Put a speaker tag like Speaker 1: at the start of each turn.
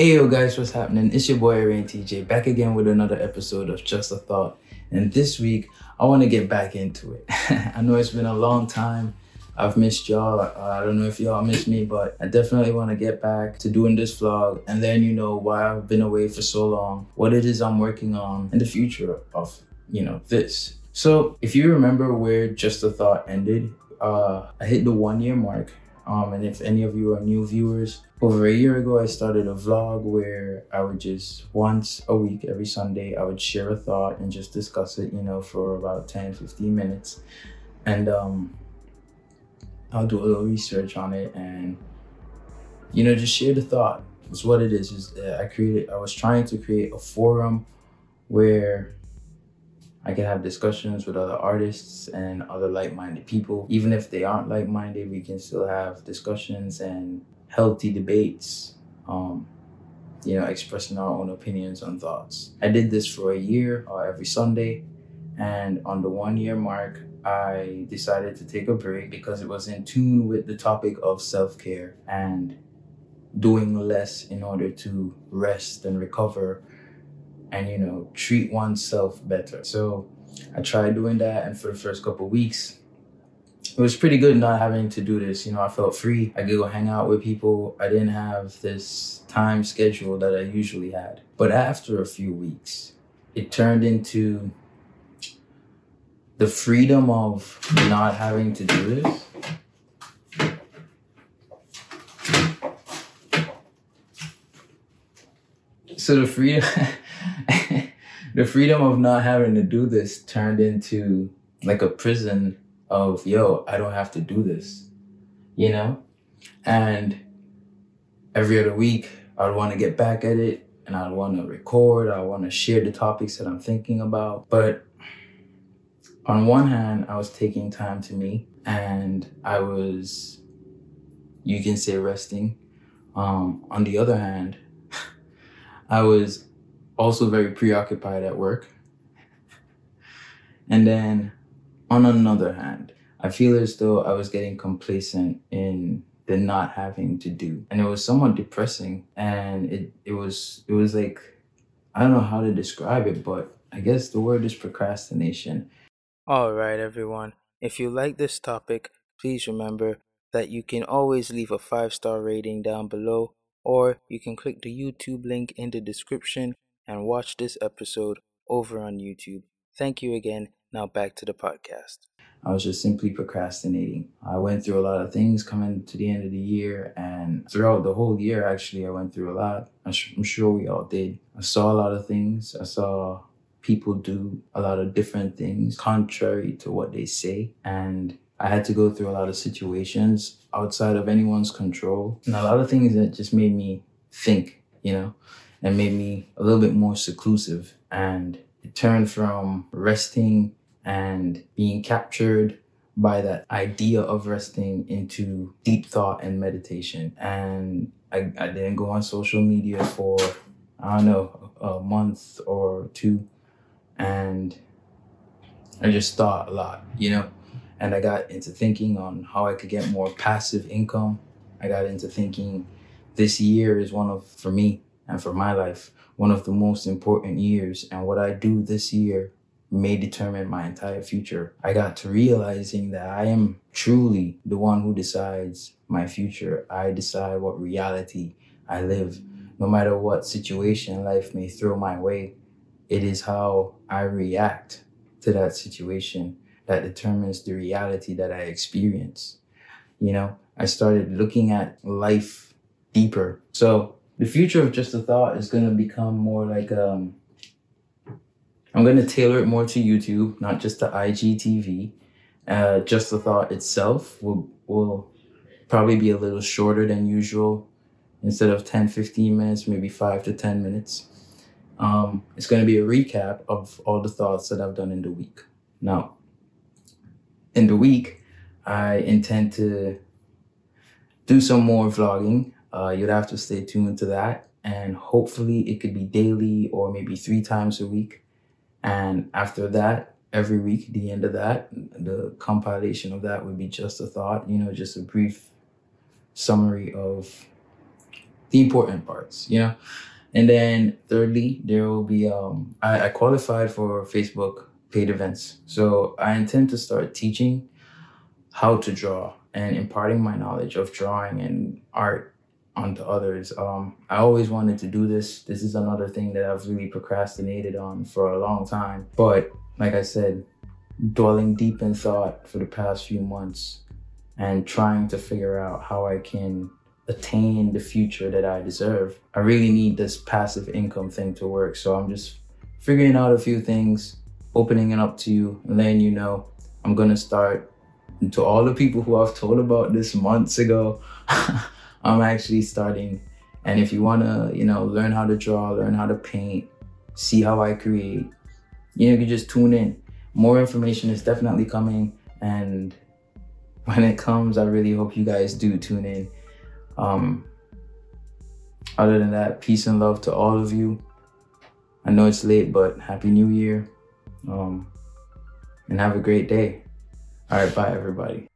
Speaker 1: Hey yo guys, what's happening? It's your boy Rain TJ back again with another episode of Just a Thought. And this week, I want to get back into it. I know it's been a long time. I've missed y'all. Uh, I don't know if y'all miss me, but I definitely want to get back to doing this vlog and then you know why I've been away for so long, what it is I'm working on, and the future of, you know, this. So if you remember where Just a Thought ended, uh, I hit the one year mark um, and if any of you are new viewers, over a year ago, I started a vlog where I would just once a week, every Sunday, I would share a thought and just discuss it, you know, for about 10, 15 minutes. And um, I'll do a little research on it and, you know, just share the thought. It's what it is. is uh, I created, I was trying to create a forum where I can have discussions with other artists and other like-minded people. Even if they aren't like-minded, we can still have discussions and healthy debates. Um, you know, expressing our own opinions and thoughts. I did this for a year, uh, every Sunday, and on the one year mark, I decided to take a break because it was in tune with the topic of self care and doing less in order to rest and recover and you know treat oneself better. So i tried doing that and for the first couple weeks it was pretty good not having to do this. You know i felt free. I could go hang out with people. I didn't have this time schedule that i usually had. But after a few weeks it turned into the freedom of not having to do this. So the freedom the freedom of not having to do this turned into like a prison of yo i don't have to do this you know? And every other week i'd want to get back at it and i'd want to record i want to share the topics that i'm thinking about. But on one hand i was taking time to me and i was you can say resting. Um, on the other hand i was also very preoccupied at work. And then on another hand, I feel as though I was getting complacent in the not having to do. And it was somewhat depressing. And it, it was it was like I don't know how to describe it, but I guess the word is procrastination.
Speaker 2: All right, everyone. If you like this topic, please remember that you can always leave a five star rating down below, or you can click the YouTube link in the description and watch this episode over on YouTube. Thank you again. Now back to the podcast.
Speaker 1: I was just simply procrastinating. I went through a lot of things coming to the end of the year, and throughout the whole year, actually, I went through a lot. I'm sure we all did. I saw a lot of things. I saw people do a lot of different things contrary to what they say. And I had to go through a lot of situations outside of anyone's control, and a lot of things that just made me think, you know? And made me a little bit more seclusive. And it turned from resting and being captured by that idea of resting into deep thought and meditation. And I, I didn't go on social media for, I don't know, a month or two. And I just thought a lot, you know? And I got into thinking on how I could get more passive income. I got into thinking this year is one of, for me, and for my life, one of the most important years. And what I do this year may determine my entire future. I got to realizing that I am truly the one who decides my future. I decide what reality I live. No matter what situation life may throw my way, it is how I react to that situation that determines the reality that I experience. You know, I started looking at life deeper. So the future of just a thought is going to become more like um i'm going to tailor it more to youtube not just to igtv uh just a thought itself will will probably be a little shorter than usual instead of 10 15 minutes maybe 5 to 10 minutes. Um it's going to be a recap of all the thoughts that i've done in the week. Now in the week i intend to do some more vlogging uh, you'd have to stay tuned to that. And hopefully it could be daily or maybe three times a week. And after that, every week, the end of that, the compilation of that would be just a thought, you know, just a brief summary of the important parts, you know. And then thirdly, there will be um, I, I qualified for Facebook paid events, so I intend to start teaching how to draw and imparting my knowledge of drawing and art onto others. Um, I always wanted to do this. This is another thing that I've really procrastinated on for a long time. But like I said, dwelling deep in thought for the past few months and trying to figure out how I can attain the future that I deserve. I really need this passive income thing to work. So I'm just figuring out a few things, opening it up to you, and letting you know I'm gonna start. And to all the people who I've told about this months ago, I'm actually starting. And if you wanna, you know, learn how to draw, learn how to paint, see how I create, you know, you can just tune in. More information is definitely coming, and when it comes, I really hope you guys do tune in um, other than that, peace and love to all of you. I know it's late, but happy new year. Um, and have a great day. All right, bye everybody.